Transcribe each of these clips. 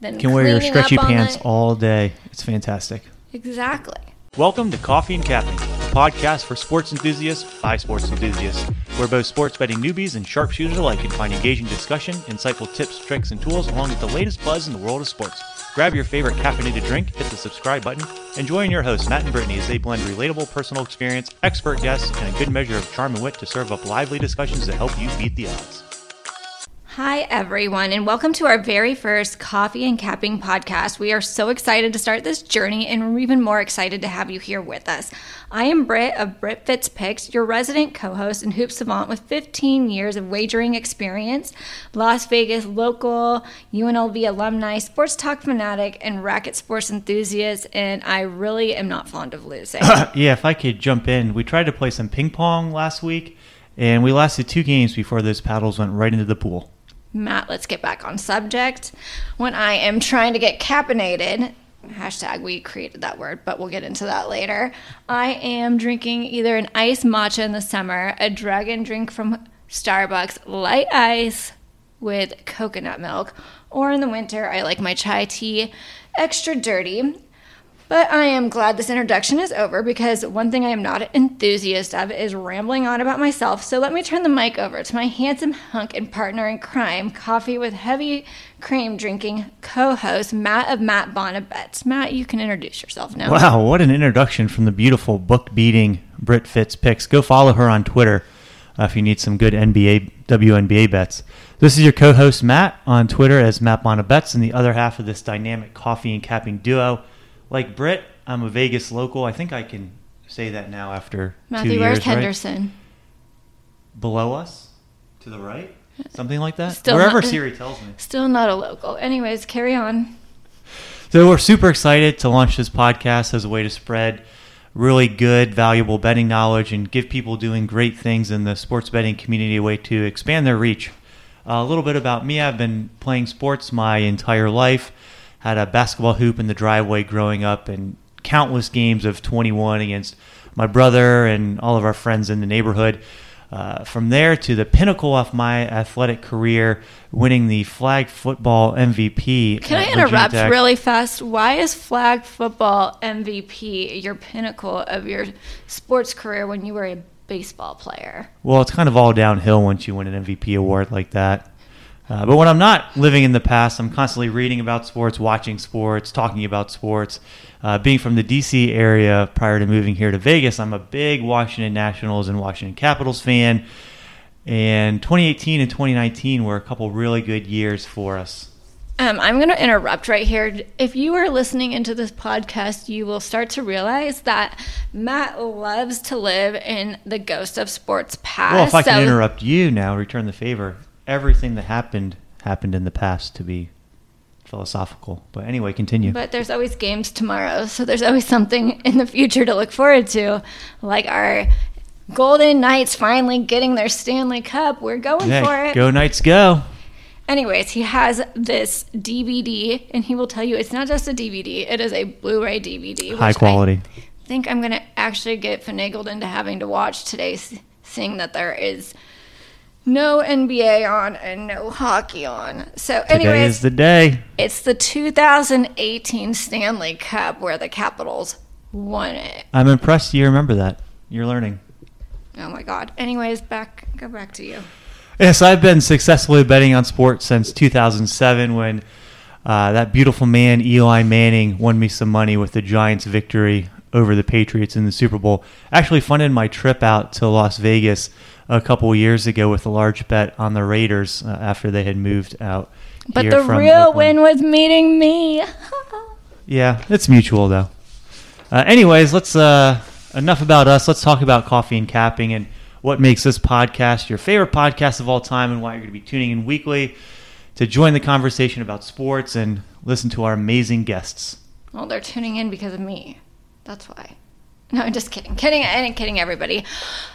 than You can wear your stretchy up all pants night. all day. It's fantastic. Exactly. Welcome to Coffee and Capping, a podcast for sports enthusiasts by sports enthusiasts, where both sports betting newbies and sharpshooters alike can find engaging discussion, insightful tips, tricks, and tools, along with the latest buzz in the world of sports. Grab your favorite caffeinated drink, hit the subscribe button, and join your hosts, Matt and Brittany, as they blend relatable personal experience, expert guests, and a good measure of charm and wit to serve up lively discussions that help you beat the odds. Hi, everyone, and welcome to our very first Coffee and Capping podcast. We are so excited to start this journey, and we're even more excited to have you here with us. I am Britt of Britt Fits Picks, your resident co host and hoop savant with 15 years of wagering experience, Las Vegas local, UNLV alumni, sports talk fanatic, and racket sports enthusiast, and I really am not fond of losing. Yeah, if I could jump in, we tried to play some ping pong last week, and we lasted two games before those paddles went right into the pool. Matt, let's get back on subject. When I am trying to get caffeinated, hashtag we created that word, but we'll get into that later. I am drinking either an iced matcha in the summer, a dragon drink from Starbucks, light ice with coconut milk, or in the winter, I like my chai tea extra dirty. But I am glad this introduction is over because one thing I am not an enthusiast of is rambling on about myself. So let me turn the mic over to my handsome hunk and partner in crime, coffee with heavy cream drinking co host, Matt of Matt Bonnabets. Matt, you can introduce yourself now. Wow, what an introduction from the beautiful book beating Britt Fits picks. Go follow her on Twitter uh, if you need some good NBA, WNBA bets. This is your co host, Matt, on Twitter as Matt Bonabets, and the other half of this dynamic coffee and capping duo. Like Britt, I'm a Vegas local. I think I can say that now after Matthew, two where's years, right? Henderson? Below us? To the right? Something like that? Still Wherever not- Siri tells me. Still not a local. Anyways, carry on. So we're super excited to launch this podcast as a way to spread really good, valuable betting knowledge and give people doing great things in the sports betting community a way to expand their reach. a little bit about me: I've been playing sports my entire life. Had a basketball hoop in the driveway growing up, and countless games of 21 against my brother and all of our friends in the neighborhood. Uh, from there to the pinnacle of my athletic career, winning the flag football MVP. Can I interrupt really fast? Why is flag football MVP your pinnacle of your sports career when you were a baseball player? Well, it's kind of all downhill once you win an MVP award like that. Uh, but when I'm not living in the past, I'm constantly reading about sports, watching sports, talking about sports. Uh, being from the DC area prior to moving here to Vegas, I'm a big Washington Nationals and Washington Capitals fan. And 2018 and 2019 were a couple really good years for us. Um, I'm going to interrupt right here. If you are listening into this podcast, you will start to realize that Matt loves to live in the ghost of sports past. Well, if I can interrupt you now, return the favor. Everything that happened happened in the past to be philosophical. But anyway, continue. But there's always games tomorrow, so there's always something in the future to look forward to, like our Golden Knights finally getting their Stanley Cup. We're going Hey, for it. Go Knights, go! Anyways, he has this DVD, and he will tell you it's not just a DVD; it is a Blu-ray DVD, which High I quality. think I'm gonna actually get finagled into having to watch today, seeing that there is no NBA on and no hockey on. So, Today anyways, is the day. it's the 2018 Stanley Cup where the Capitals won it. I'm impressed you remember that. You're learning. Oh my God. Anyways, back go back to you. Yes, I've been successfully betting on sports since 2007 when uh, that beautiful man, Eli Manning, won me some money with the Giants' victory over the Patriots in the Super Bowl. Actually funded my trip out to Las Vegas a couple years ago with a large bet on the Raiders uh, after they had moved out. But the real Oakland. win was meeting me. Yeah, it's mutual though. Uh, anyways, let's uh, enough about us. Let's talk about coffee and capping and what makes this podcast your favorite podcast of all time, and why you're going to be tuning in weekly to join the conversation about sports and listen to our amazing guests. Well, they're tuning in because of me. That's why. No, I'm just kidding. Kidding and kidding everybody.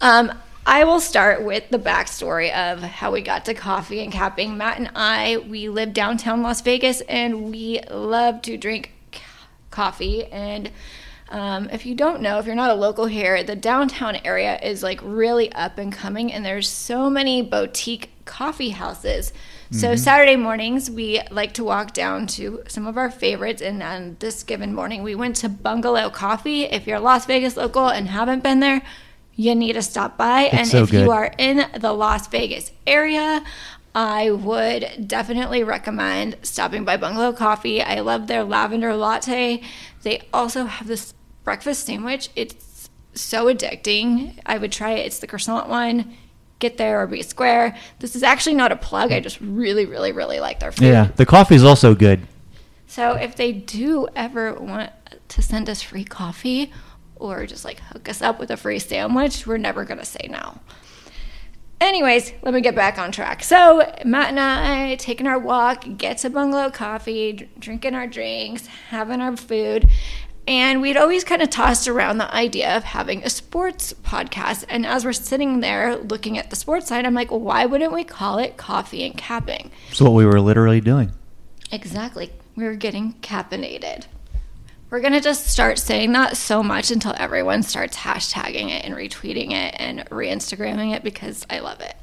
Um, I will start with the backstory of how we got to coffee and capping. Matt and I, we live downtown Las Vegas and we love to drink coffee. And um, if you don't know, if you're not a local here, the downtown area is like really up and coming, and there's so many boutique coffee houses. So Saturday mornings, we like to walk down to some of our favorites. And on this given morning, we went to Bungalow Coffee. If you're a Las Vegas local and haven't been there, you need to stop by. and so if good. you are in the Las Vegas area, I would definitely recommend stopping by Bungalow Coffee. I love their lavender latte. They also have this breakfast sandwich. It's so addicting. I would try it. It's the croissant one. Get there or be square. This is actually not a plug. I just really, really, really like their food. Yeah, the coffee is also good. So if they do ever want to send us free coffee or just like hook us up with a free sandwich, we're never going to say no. Anyways, let me get back on track. So Matt and I taking our walk, get to Bungalow Coffee, dr- drinking our drinks, having our food, and we'd always kind of tossed around the idea of having a sports podcast. And as we're sitting there looking at the sports side, I'm like, well, why wouldn't we call it Coffee and Capping? It's what we were literally doing. Exactly. We were getting cappinated. We're going to just start saying that so much until everyone starts hashtagging it and retweeting it and re Instagramming it because I love it.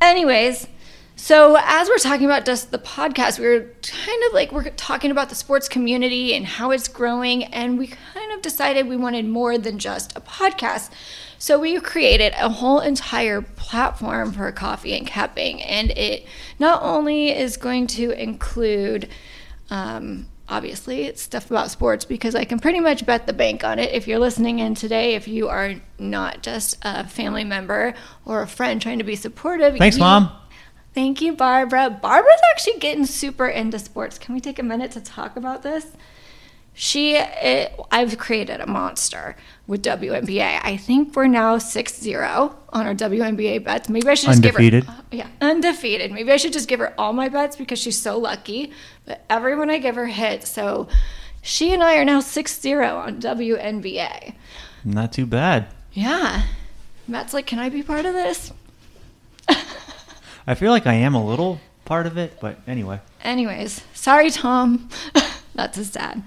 Anyways, so as we're talking about just the podcast, we were kind of like we're talking about the sports community and how it's growing, and we kind of decided we wanted more than just a podcast. So we created a whole entire platform for coffee and capping, and it not only is going to include um, obviously it's stuff about sports because I can pretty much bet the bank on it. If you're listening in today, if you are not just a family member or a friend trying to be supportive, Thanks, you- Mom. Thank you, Barbara. Barbara's actually getting super into sports. Can we take a minute to talk about this? She, it, I've created a monster with WNBA. I think we're now 6 0 on our WNBA bets. Maybe I should just Undefeated. give her. Uh, yeah, undefeated. Maybe I should just give her all my bets because she's so lucky. But everyone I give her hits. So she and I are now 6 0 on WNBA. Not too bad. Yeah. Matt's like, can I be part of this? I feel like I am a little part of it, but anyway. Anyways, sorry, Tom. That's a sad.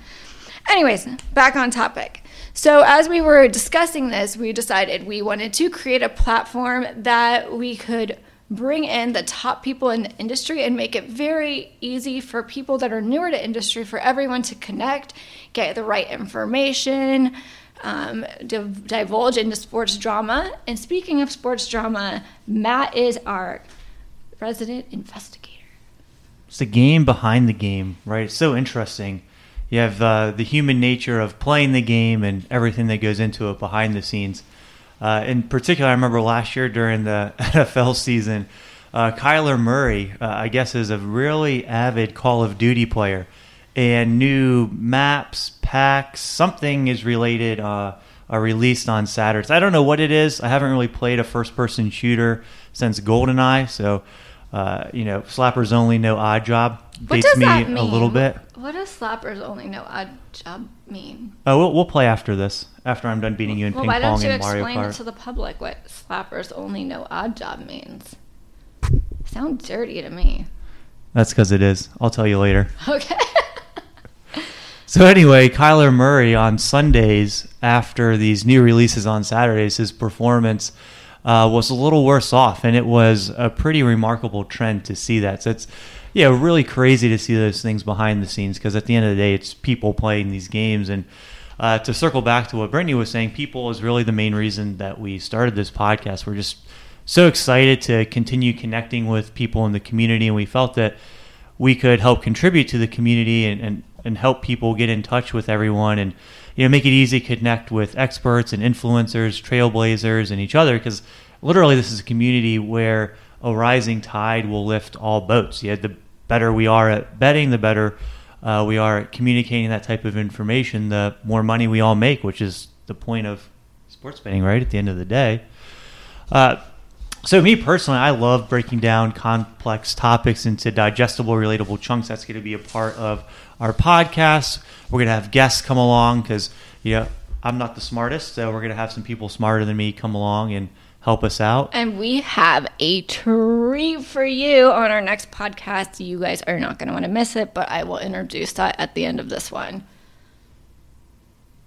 Anyways, back on topic. So, as we were discussing this, we decided we wanted to create a platform that we could bring in the top people in the industry and make it very easy for people that are newer to industry for everyone to connect, get the right information, um, div- divulge into sports drama. And speaking of sports drama, Matt is our resident investigator. It's the game behind the game, right? It's so interesting. You have uh, the human nature of playing the game and everything that goes into it behind the scenes. Uh, in particular, I remember last year during the NFL season, uh, Kyler Murray, uh, I guess, is a really avid Call of Duty player and new maps, packs, something is related, uh, are released on Saturdays. I don't know what it is. I haven't really played a first person shooter since GoldenEye, so. Uh, you know, slappers only, no Oddjob. What Dates does me that mean? a little bit. What does slappers only know odd job mean? Oh, we'll, we'll play after this. After I'm done beating you in well, ping why don't pong you and Mario explain to the public what slappers only know Oddjob means? Sounds dirty to me. That's because it is. I'll tell you later. Okay. So anyway, Kyler Murray on Sundays after these new releases on Saturdays, his performance uh, was a little worse off, and it was a pretty remarkable trend to see that. So it's yeah, really crazy to see those things behind the scenes because at the end of the day, it's people playing these games. And uh, to circle back to what Brittany was saying, people is really the main reason that we started this podcast. We're just so excited to continue connecting with people in the community, and we felt that we could help contribute to the community and, and, and help people get in touch with everyone and you know make it easy to connect with experts and influencers trailblazers and each other because literally this is a community where a rising tide will lift all boats yeah the better we are at betting the better uh, we are at communicating that type of information the more money we all make which is the point of sports betting right at the end of the day uh, so me personally, I love breaking down complex topics into digestible, relatable chunks. That's going to be a part of our podcast. We're going to have guests come along because you know I'm not the smartest, so we're going to have some people smarter than me come along and help us out. and we have a treat for you on our next podcast. You guys are not going to want to miss it, but I will introduce that at the end of this one.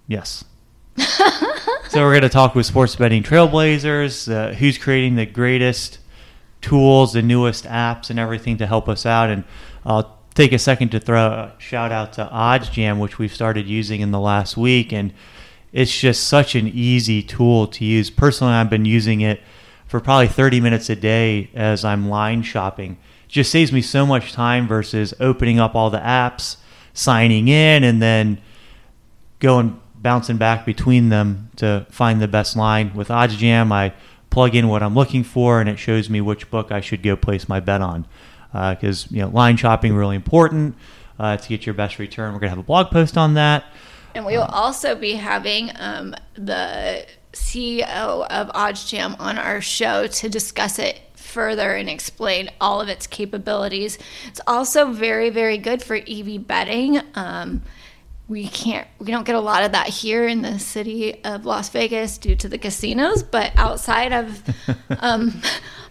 Yes. so we're going to talk with sports betting trailblazers, uh, who's creating the greatest tools, the newest apps, and everything to help us out. And I'll take a second to throw a shout out to OddsJam, which we've started using in the last week. And it's just such an easy tool to use. Personally, I've been using it for probably 30 minutes a day as I'm line shopping. It just saves me so much time versus opening up all the apps, signing in, and then going bouncing back between them to find the best line. With OddsJam, I plug in what I'm looking for, and it shows me which book I should go place my bet on. Because uh, you know, line shopping really important uh, to get your best return. We're gonna have a blog post on that. And we will also be having um, the CEO of OddsJam on our show to discuss it further and explain all of its capabilities. It's also very, very good for EV betting. Um, we can't we don't get a lot of that here in the city of Las Vegas due to the casinos, but outside of um,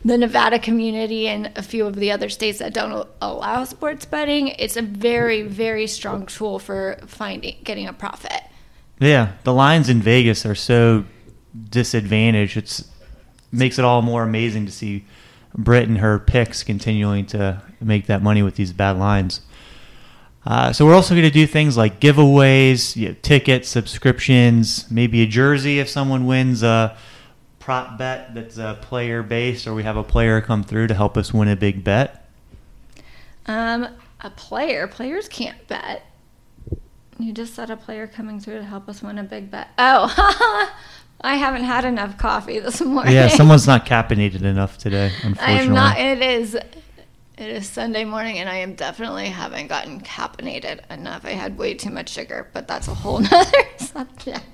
the Nevada community and a few of the other states that don't allow sports betting, it's a very very strong tool for finding getting a profit. Yeah, the lines in Vegas are so disadvantaged. It's makes it all more amazing to see Britt and her picks continuing to make that money with these bad lines. Uh, so we're also going to do things like giveaways, you know, tickets, subscriptions, maybe a jersey if someone wins a prop bet that's a player based, or we have a player come through to help us win a big bet. Um, a player, players can't bet. You just said a player coming through to help us win a big bet. Oh, I haven't had enough coffee this morning. Yeah, someone's not caffeinated enough today. Unfortunately, I am not. It is it is Sunday morning, and I am definitely haven't gotten caffeinated enough. I had way too much sugar, but that's a whole nother subject.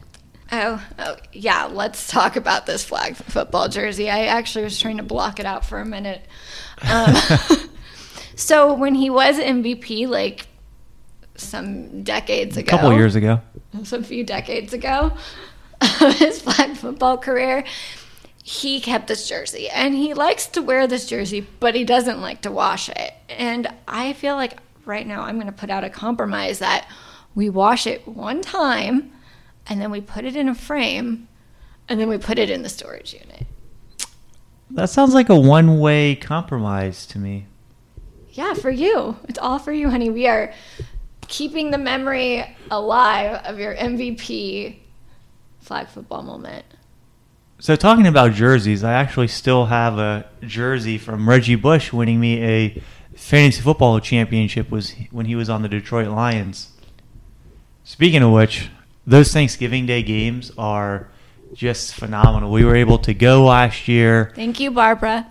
Oh, oh, yeah, let's talk about this flag football jersey. I actually was trying to block it out for a minute. Um, so when he was MVP, like some decades ago, a couple years ago, a few decades ago, his flag football career, he kept this jersey and he likes to wear this jersey, but he doesn't like to wash it. And I feel like right now I'm going to put out a compromise that we wash it one time and then we put it in a frame and then we put it in the storage unit. That sounds like a one way compromise to me. Yeah, for you. It's all for you, honey. We are keeping the memory alive of your MVP flag football moment. So talking about jerseys, I actually still have a jersey from Reggie Bush winning me a fantasy football championship was when he was on the Detroit Lions. Speaking of which, those Thanksgiving Day games are just phenomenal. We were able to go last year. Thank you, Barbara.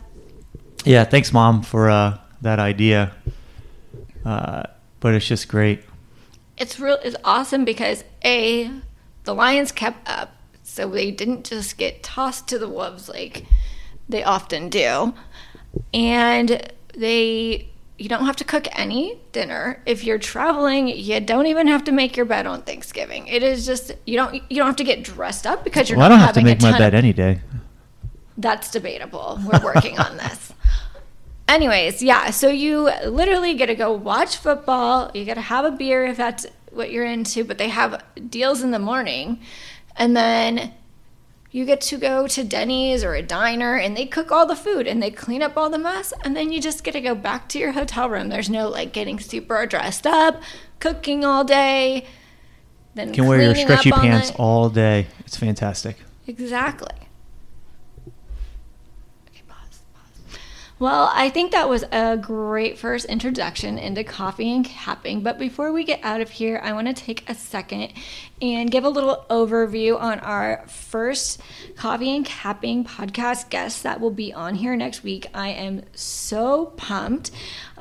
Yeah, thanks, Mom, for uh, that idea. Uh, but it's just great. It's real. It's awesome because a the Lions kept up so they didn't just get tossed to the wolves like they often do. And they you don't have to cook any dinner. If you're traveling, you don't even have to make your bed on Thanksgiving. It is just you don't you don't have to get dressed up because you're well, not I don't have to make my bed of, any day. That's debatable. We're working on this. Anyways, yeah, so you literally get to go watch football. You got to have a beer if that's what you're into, but they have deals in the morning and then you get to go to Denny's or a diner and they cook all the food and they clean up all the mess and then you just get to go back to your hotel room. There's no like getting super dressed up, cooking all day, then you can wear your stretchy pants all day. It's fantastic. Exactly. Well, I think that was a great first introduction into coffee and capping. But before we get out of here, I want to take a second and give a little overview on our first coffee and capping podcast guest that will be on here next week. I am so pumped.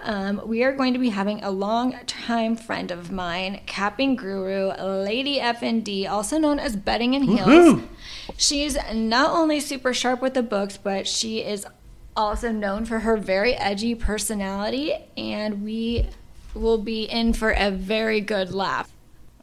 Um, we are going to be having a long time friend of mine, capping guru, Lady FND, also known as Betting and Heels. Woo-hoo! She's not only super sharp with the books, but she is also known for her very edgy personality, and we will be in for a very good laugh.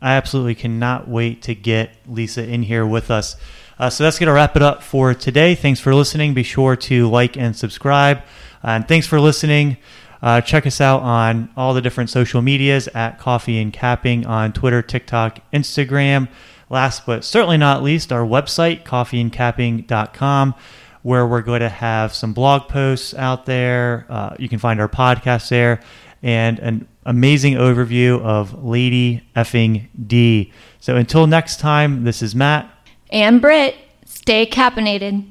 I absolutely cannot wait to get Lisa in here with us. Uh, so that's going to wrap it up for today. Thanks for listening. Be sure to like and subscribe. And thanks for listening. Uh, check us out on all the different social medias at Coffee and Capping on Twitter, TikTok, Instagram. Last but certainly not least, our website, coffeeandcapping.com where we're going to have some blog posts out there. Uh, you can find our podcast there and an amazing overview of Lady Effing D. So until next time, this is Matt. And Britt, stay capinated.